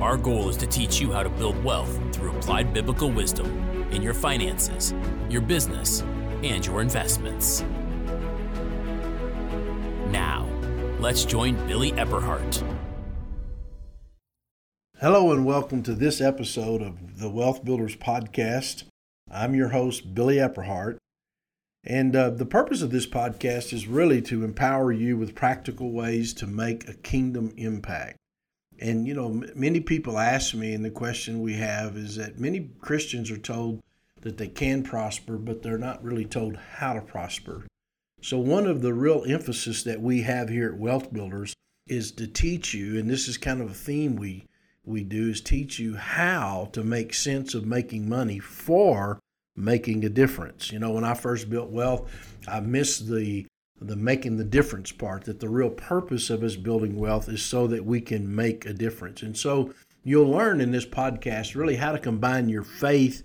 our goal is to teach you how to build wealth through applied biblical wisdom in your finances, your business, and your investments. Now, let's join Billy Epperhart. Hello, and welcome to this episode of the Wealth Builders Podcast. I'm your host, Billy Epperhart. And uh, the purpose of this podcast is really to empower you with practical ways to make a kingdom impact. And, you know, many people ask me, and the question we have is that many Christians are told that they can prosper, but they're not really told how to prosper. So, one of the real emphasis that we have here at Wealth Builders is to teach you, and this is kind of a theme we we do is teach you how to make sense of making money for making a difference. You know, when I first built wealth, I missed the the making the difference part that the real purpose of us building wealth is so that we can make a difference. And so you'll learn in this podcast really how to combine your faith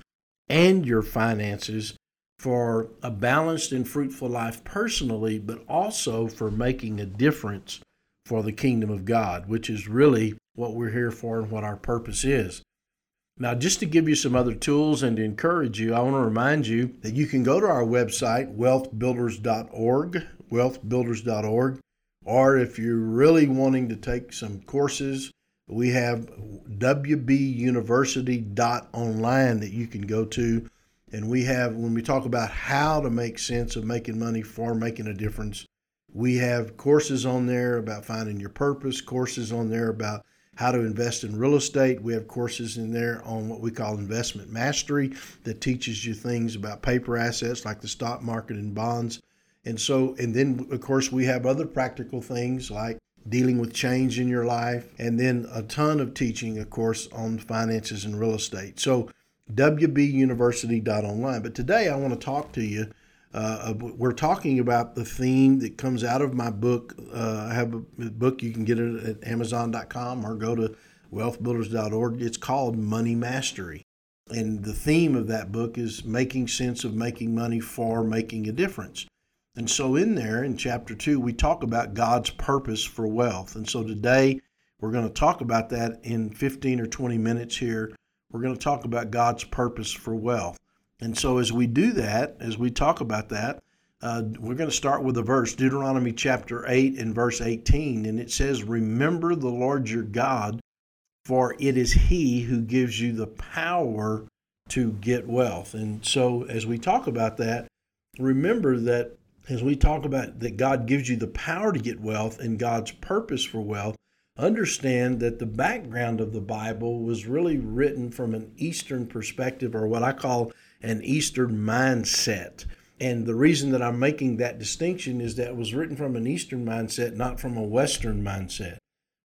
and your finances for a balanced and fruitful life personally, but also for making a difference for the kingdom of God, which is really what we're here for and what our purpose is. Now, just to give you some other tools and to encourage you, I want to remind you that you can go to our website, wealthbuilders.org, wealthbuilders.org, or if you're really wanting to take some courses, we have wbuniversity.online that you can go to. And we have, when we talk about how to make sense of making money for making a difference, we have courses on there about finding your purpose, courses on there about how to invest in real estate. We have courses in there on what we call investment mastery that teaches you things about paper assets like the stock market and bonds. And so, and then of course, we have other practical things like dealing with change in your life, and then a ton of teaching, of course, on finances and real estate. So, wbuniversity.online. But today I want to talk to you. Uh, we're talking about the theme that comes out of my book. Uh, I have a book, you can get it at amazon.com or go to wealthbuilders.org. It's called Money Mastery. And the theme of that book is making sense of making money for making a difference. And so, in there, in chapter two, we talk about God's purpose for wealth. And so, today, we're going to talk about that in 15 or 20 minutes here. We're going to talk about God's purpose for wealth. And so, as we do that, as we talk about that, uh, we're going to start with a verse, Deuteronomy chapter 8 and verse 18. And it says, Remember the Lord your God, for it is He who gives you the power to get wealth. And so, as we talk about that, remember that as we talk about that God gives you the power to get wealth and God's purpose for wealth, understand that the background of the Bible was really written from an Eastern perspective, or what I call an Eastern mindset. And the reason that I'm making that distinction is that it was written from an Eastern mindset, not from a Western mindset.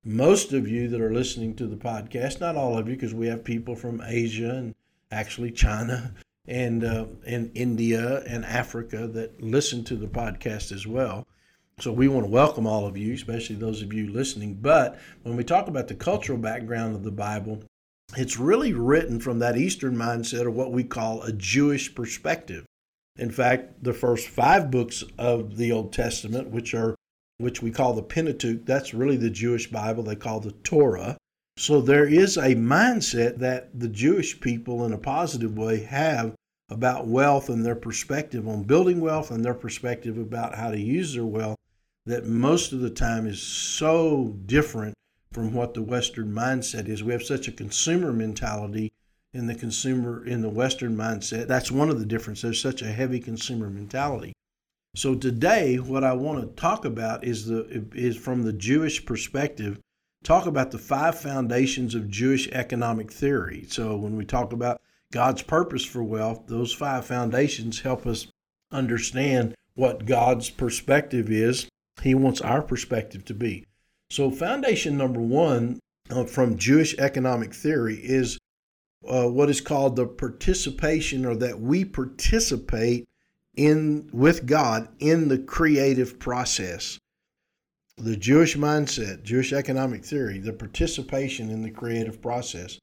Most of you that are listening to the podcast, not all of you, because we have people from Asia and actually China and uh, and India and Africa that listen to the podcast as well. So we want to welcome all of you, especially those of you listening. But when we talk about the cultural background of the Bible, it's really written from that Eastern mindset of what we call a Jewish perspective. In fact, the first five books of the Old Testament, which are which we call the Pentateuch, that's really the Jewish Bible they call the Torah. So there is a mindset that the Jewish people, in a positive way, have about wealth and their perspective on building wealth and their perspective about how to use their wealth that most of the time is so different from what the Western mindset is. We have such a consumer mentality in the consumer in the Western mindset. That's one of the differences. There's such a heavy consumer mentality. So today, what I want to talk about is the is from the Jewish perspective talk about the five foundations of Jewish economic theory. So when we talk about God's purpose for wealth, those five foundations help us understand what God's perspective is. He wants our perspective to be. So, foundation number one uh, from Jewish economic theory is uh, what is called the participation, or that we participate in with God in the creative process. The Jewish mindset, Jewish economic theory, the participation in the creative process.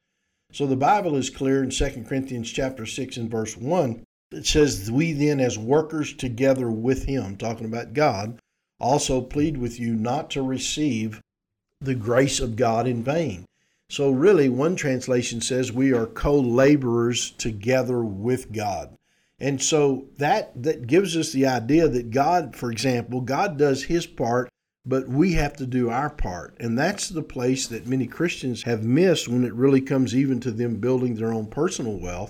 So the Bible is clear in 2 Corinthians chapter 6 and verse 1. It says, We then, as workers together with him, talking about God, also plead with you not to receive the grace of God in vain. So, really, one translation says we are co laborers together with God. And so that, that gives us the idea that God, for example, God does his part, but we have to do our part. And that's the place that many Christians have missed when it really comes even to them building their own personal wealth,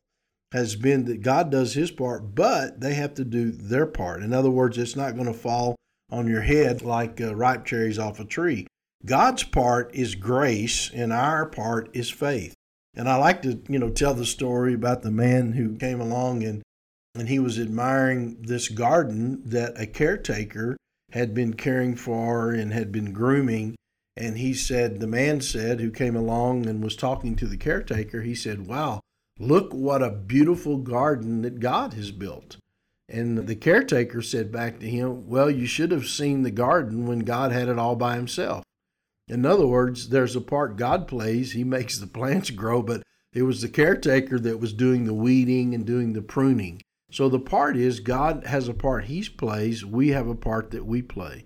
has been that God does his part, but they have to do their part. In other words, it's not going to fall on your head like uh, ripe cherries off a tree. God's part is grace, and our part is faith. And I like to, you know, tell the story about the man who came along and and he was admiring this garden that a caretaker had been caring for and had been grooming. And he said, the man said, who came along and was talking to the caretaker, he said, Wow, look what a beautiful garden that God has built. And the caretaker said back to him, Well, you should have seen the garden when God had it all by himself. In other words, there's a part God plays. He makes the plants grow, but it was the caretaker that was doing the weeding and doing the pruning. So the part is God has a part he plays, we have a part that we play.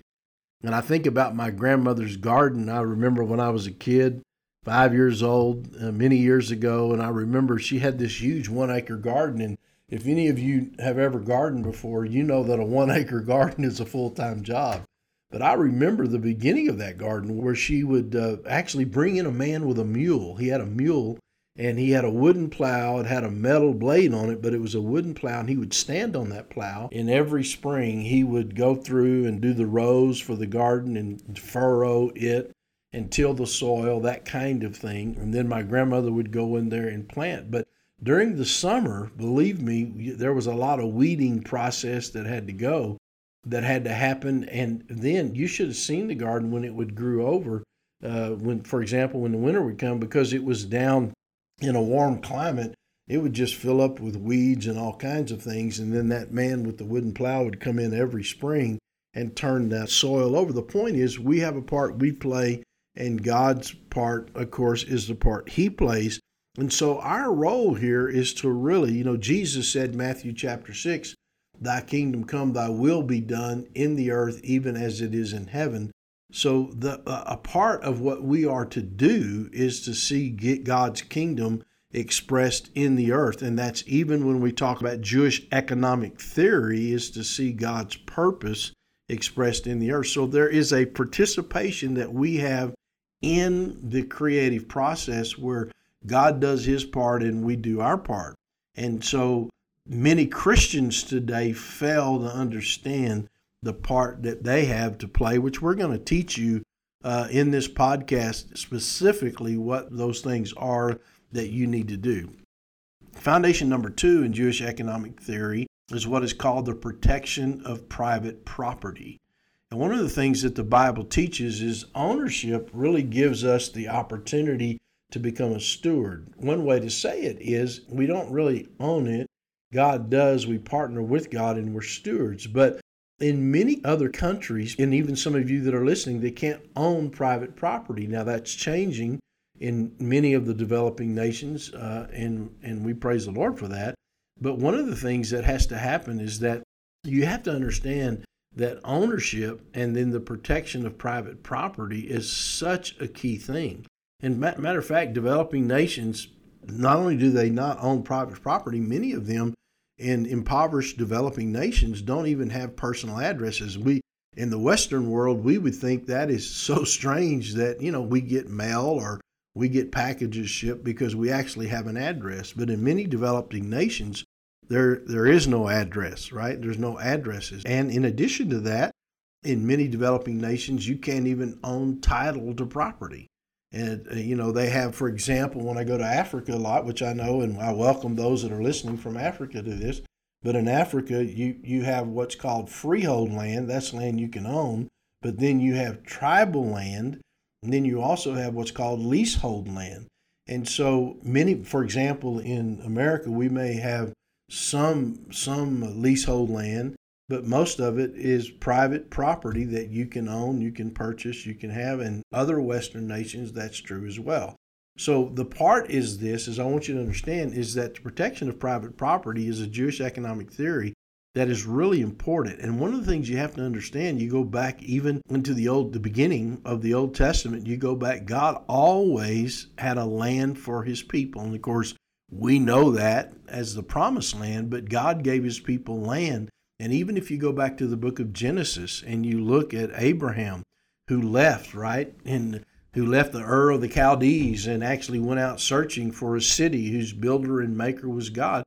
And I think about my grandmother's garden. I remember when I was a kid, five years old, uh, many years ago, and I remember she had this huge one acre garden. And if any of you have ever gardened before, you know that a one acre garden is a full time job. But I remember the beginning of that garden where she would uh, actually bring in a man with a mule. He had a mule and he had a wooden plow. It had a metal blade on it, but it was a wooden plow, and he would stand on that plow. And every spring, he would go through and do the rows for the garden and furrow it and till the soil, that kind of thing. And then my grandmother would go in there and plant. But during the summer, believe me, there was a lot of weeding process that had to go, that had to happen. And then you should have seen the garden when it would grow over. Uh, when, for example, when the winter would come, because it was down in a warm climate, it would just fill up with weeds and all kinds of things. And then that man with the wooden plow would come in every spring and turn that soil over. The point is, we have a part we play, and God's part, of course, is the part He plays. And so our role here is to really, you know, Jesus said, Matthew chapter 6, Thy kingdom come, thy will be done in the earth, even as it is in heaven. So the a part of what we are to do is to see get God's kingdom expressed in the earth and that's even when we talk about Jewish economic theory is to see God's purpose expressed in the earth. So there is a participation that we have in the creative process where God does his part and we do our part. And so many Christians today fail to understand the part that they have to play, which we're going to teach you uh, in this podcast specifically what those things are that you need to do. Foundation number two in Jewish economic theory is what is called the protection of private property. And one of the things that the Bible teaches is ownership really gives us the opportunity to become a steward. One way to say it is we don't really own it. God does. We partner with God and we're stewards. But in many other countries, and even some of you that are listening, they can't own private property. Now that's changing in many of the developing nations, uh, and and we praise the Lord for that. But one of the things that has to happen is that you have to understand that ownership and then the protection of private property is such a key thing. And matter of fact, developing nations not only do they not own private property, many of them in impoverished developing nations don't even have personal addresses. We in the Western world, we would think that is so strange that you know we get mail or we get packages shipped because we actually have an address. But in many developing nations, there there is no address, right? There's no addresses. And in addition to that, in many developing nations, you can't even own title to property. And, uh, you know, they have, for example, when I go to Africa a lot, which I know, and I welcome those that are listening from Africa to this, but in Africa, you, you have what's called freehold land. That's land you can own. But then you have tribal land. And then you also have what's called leasehold land. And so many, for example, in America, we may have some some leasehold land, but most of it is private property that you can own, you can purchase, you can have. And other Western nations, that's true as well. So the part is this, is I want you to understand, is that the protection of private property is a Jewish economic theory that is really important. And one of the things you have to understand, you go back even into the old the beginning of the Old Testament, you go back, God always had a land for his people. And of course, we know that as the promised land, but God gave his people land. And even if you go back to the book of Genesis and you look at Abraham, who left, right? And who left the Ur of the Chaldees and actually went out searching for a city whose builder and maker was God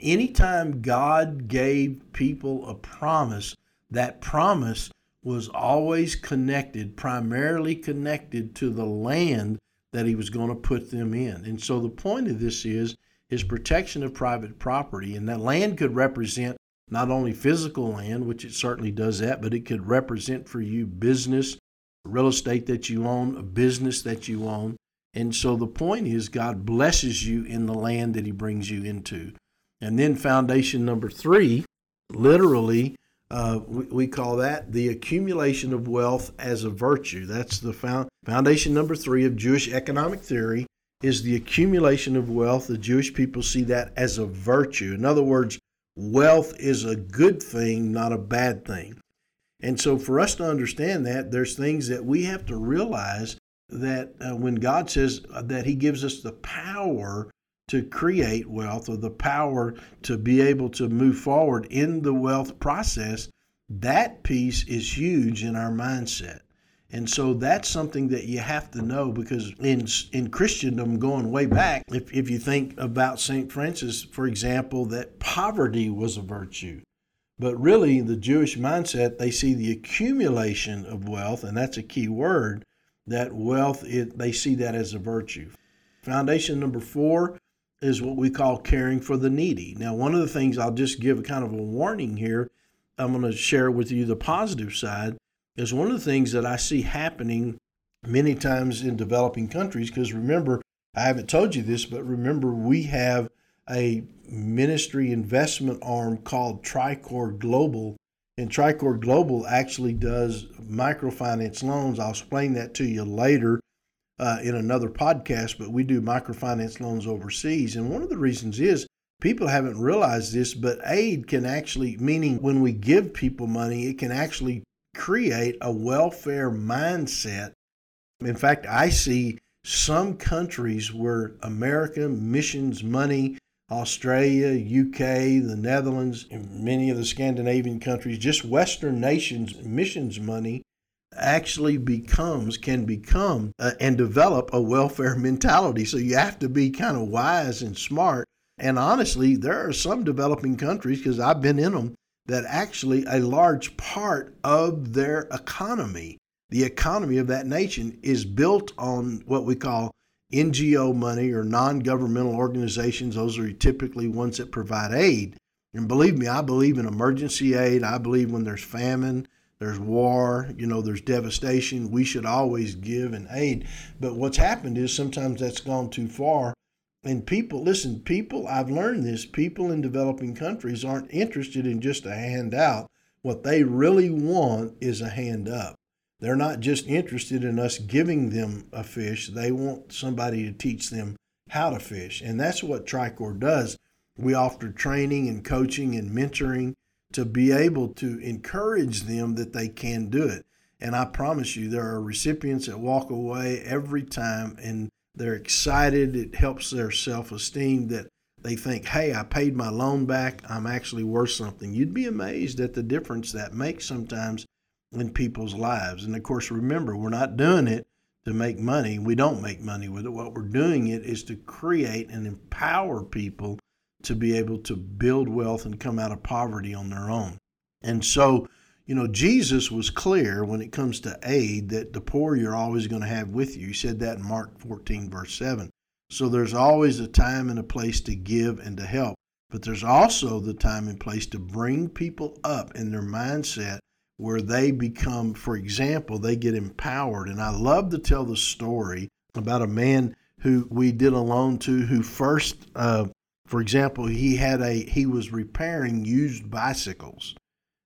anytime God gave people a promise, that promise was always connected, primarily connected to the land that he was going to put them in. And so the point of this is his protection of private property. And that land could represent not only physical land, which it certainly does that, but it could represent for you business, real estate that you own, a business that you own. And so the point is, God blesses you in the land that He brings you into. And then foundation number three, literally, uh, we, we, call that the accumulation of wealth as a virtue. That's the found, foundation number three of Jewish economic theory is the accumulation of wealth. The Jewish people see that as a virtue. In other words, wealth is a good thing, not a bad thing. And so, for us to understand that, there's things that we have to realize that uh, when God says that He gives us the power to create wealth or the power to be able to move forward in the wealth process, that piece is huge in our mindset. And so that's something that you have to know because in in Christendom going way back, if, if you think about St. Francis, for example, that poverty was a virtue. But really, the Jewish mindset, they see the accumulation of wealth, and that's a key word, that wealth, it, they see that as a virtue. Foundation number four is what we call caring for the needy. Now, one of the things I'll just give kind of a warning here, I'm going to share with you the positive side, is one of the things that I see happening many times in developing countries. Because remember, I haven't told you this, but remember, we have a ministry investment arm called Tricor Global. And Tricor Global actually does microfinance loans. I'll explain that to you later uh, in another podcast, but we do microfinance loans overseas. And one of the reasons is people haven't realized this, but aid can actually, meaning when we give people money, it can actually create a welfare mindset. In fact, I see some countries where American missions money, Australia, UK, the Netherlands, and many of the Scandinavian countries, just Western nations' missions money actually becomes can become uh, and develop a welfare mentality so you have to be kind of wise and smart and honestly there are some developing countries because i've been in them that actually a large part of their economy the economy of that nation is built on what we call ngo money or non-governmental organizations those are typically ones that provide aid and believe me i believe in emergency aid i believe when there's famine there's war, you know, there's devastation. We should always give and aid. But what's happened is sometimes that's gone too far. And people, listen, people, I've learned this, people in developing countries aren't interested in just a handout. What they really want is a hand up. They're not just interested in us giving them a fish, they want somebody to teach them how to fish. And that's what Tricor does. We offer training and coaching and mentoring to be able to encourage them that they can do it. And I promise you, there are recipients that walk away every time and they're excited. It helps their self esteem that they think, hey, I paid my loan back. I'm actually worth something. You'd be amazed at the difference that makes sometimes in people's lives. And of course, remember, we're not doing it to make money. We don't make money with it. What we're doing it is to create and empower people to be able to build wealth and come out of poverty on their own. And so, you know, Jesus was clear when it comes to aid that the poor you're always going to have with you. He said that in Mark 14, verse 7. So there's always a time and a place to give and to help. But there's also the time and place to bring people up in their mindset where they become, for example, they get empowered. And I love to tell the story about a man who we did a loan to who first, uh, for example, he had a he was repairing used bicycles,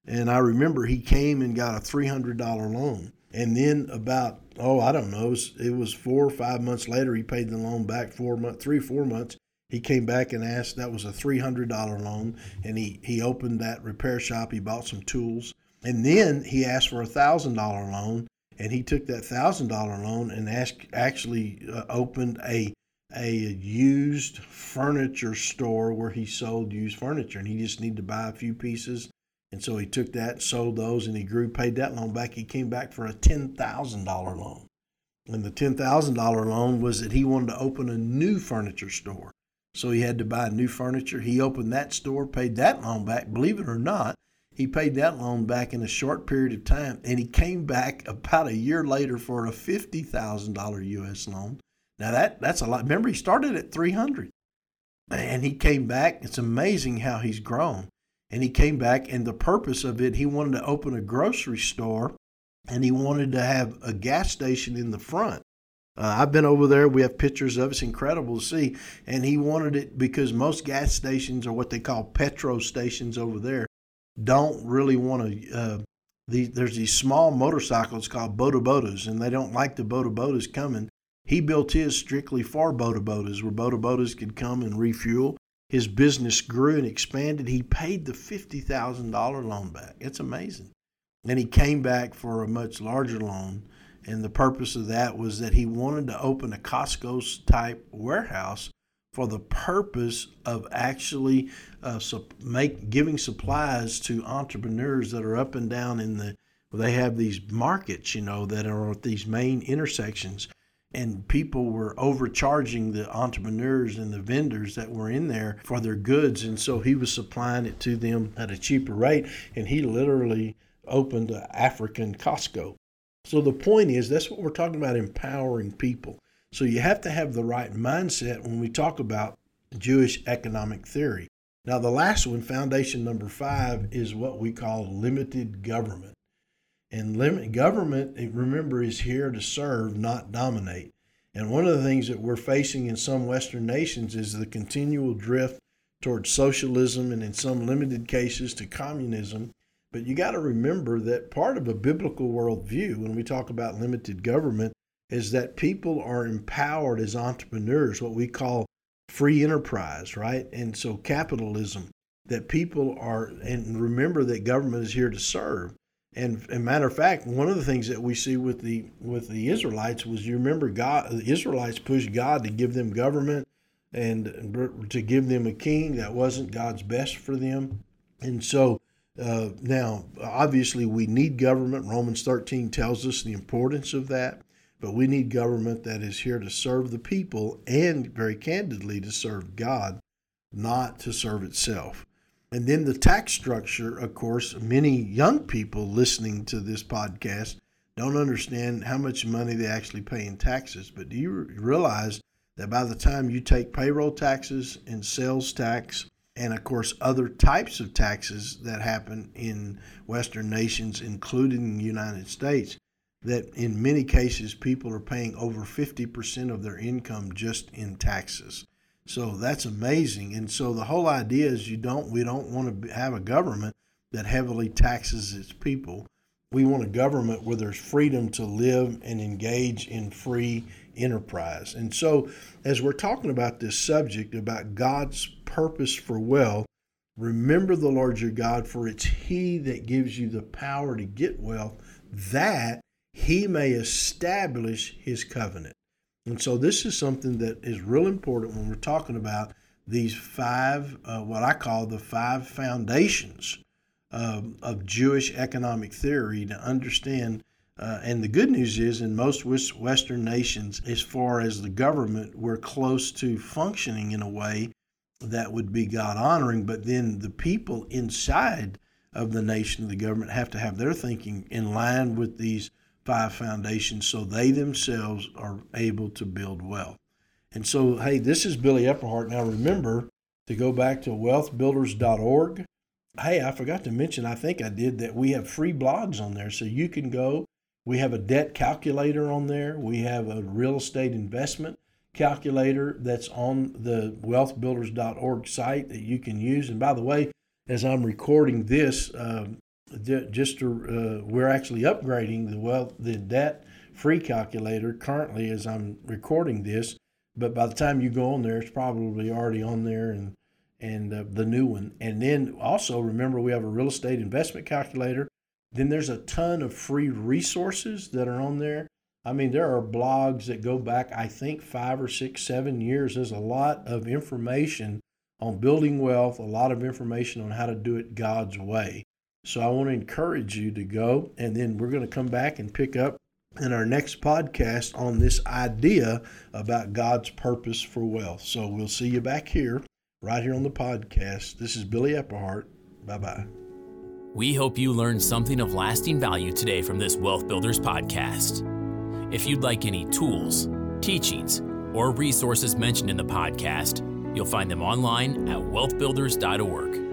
and I remember he came and got a three hundred dollar loan, and then about oh I don't know it was, it was four or five months later he paid the loan back four month three four months. He came back and asked that was a $300 loan and he, he opened that repair shop. He bought some tools. And then he asked for a $1000 loan and he took that $1000 loan and asked, actually uh, opened a a used furniture store where he sold used furniture. And he just needed to buy a few pieces and so he took that sold those and he grew paid that loan back he came back for a $10000 loan and the $10000 loan was that he wanted to open a new furniture store so he had to buy new furniture. He opened that store, paid that loan back. Believe it or not, he paid that loan back in a short period of time, and he came back about a year later for a fifty thousand dollar U.S. loan. Now that that's a lot. Remember, he started at three hundred, and he came back. It's amazing how he's grown. And he came back, and the purpose of it, he wanted to open a grocery store, and he wanted to have a gas station in the front. Uh, I've been over there. We have pictures of it. It's incredible to see. And he wanted it because most gas stations or what they call petro stations over there don't really want to. Uh, the, there's these small motorcycles called boda bodas, and they don't like the boda bodas coming. He built his strictly for boda bodas, where boda bodas could come and refuel. His business grew and expanded. He paid the fifty thousand dollar loan back. It's amazing. And he came back for a much larger loan and the purpose of that was that he wanted to open a Costco type warehouse for the purpose of actually uh, make giving supplies to entrepreneurs that are up and down in the they have these markets you know that are at these main intersections and people were overcharging the entrepreneurs and the vendors that were in there for their goods and so he was supplying it to them at a cheaper rate and he literally opened an african costco so the point is, that's what we're talking about empowering people. So you have to have the right mindset when we talk about Jewish economic theory. Now, the last one, foundation number five, is what we call limited government. And limit government, eh, remember, is here to serve, not dominate. And one of the things that we're facing in some Western nations is the continual drift towards socialism and, in some limited cases, to communism but you got to remember that part of a biblical worldview, when we talk about limited government, is that people are empowered as entrepreneurs, what we call free enterprise, right? And so capitalism, that people are, and remember that government is here to serve. And, and matter of fact, one of the things that we see with the with the Israelites was you remember God, the Israelites pushed God to give them government and to give them a king that wasn't God's best for them. And so uh, now, obviously, we need government. Romans 13 tells us the importance of that, but we need government that is here to serve the people and, very candidly, to serve God, not to serve itself. And then the tax structure, of course, many young people listening to this podcast don't understand how much money they actually pay in taxes. But do you realize that by the time you take payroll taxes and sales tax, and of course other types of taxes that happen in Western nations, including the United States, that in many cases people are paying over 50% of their income just in taxes. So that's amazing. And so the whole idea is you don't we don't want to have a government that heavily taxes its people. We want a government where there's freedom to live and engage in free enterprise. And so as we're talking about this subject about God's purpose for wealth, remember the Lord your God, for it's He that gives you the power to get wealth, that He may establish His covenant. And so, this is something that is real important when we're talking about these five, uh, what I call the five foundations of, of Jewish economic theory to understand. Uh, and the good news is, in most Western nations, as far as the government, we're close to functioning in a way that would be God honoring, but then the people inside of the nation the government have to have their thinking in line with these five foundations so they themselves are able to build wealth. And so, hey, this is Billy Epperhart. Now remember to go back to wealthbuilders.org. Hey, I forgot to mention, I think I did, that we have free blogs on there. So you can go. We have a debt calculator on there. We have a real estate investment calculator that's on the wealthbuilders.org site that you can use. And by the way, as I'm recording this, uh, just to, uh, we're actually upgrading the wealth the debt free calculator currently as I'm recording this. But by the time you go on there, it's probably already on there and and uh, the new one. And then also remember we have a real estate investment calculator. Then there's a ton of free resources that are on there. I mean, there are blogs that go back, I think, five or six, seven years. There's a lot of information on building wealth, a lot of information on how to do it God's way. So I want to encourage you to go, and then we're going to come back and pick up in our next podcast on this idea about God's purpose for wealth. So we'll see you back here, right here on the podcast. This is Billy Epperhart. Bye bye. We hope you learned something of lasting value today from this Wealth Builders podcast. If you'd like any tools, teachings, or resources mentioned in the podcast, you'll find them online at wealthbuilders.org.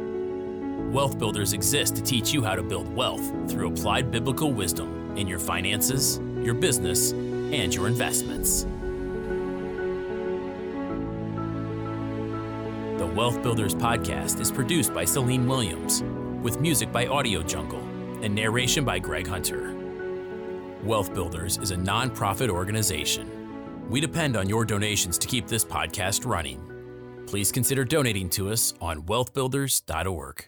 Wealth Builders exist to teach you how to build wealth through applied biblical wisdom in your finances, your business, and your investments. The Wealth Builders podcast is produced by Celine Williams, with music by Audio Jungle and narration by Greg Hunter. Wealth Builders is a nonprofit organization. We depend on your donations to keep this podcast running. Please consider donating to us on wealthbuilders.org.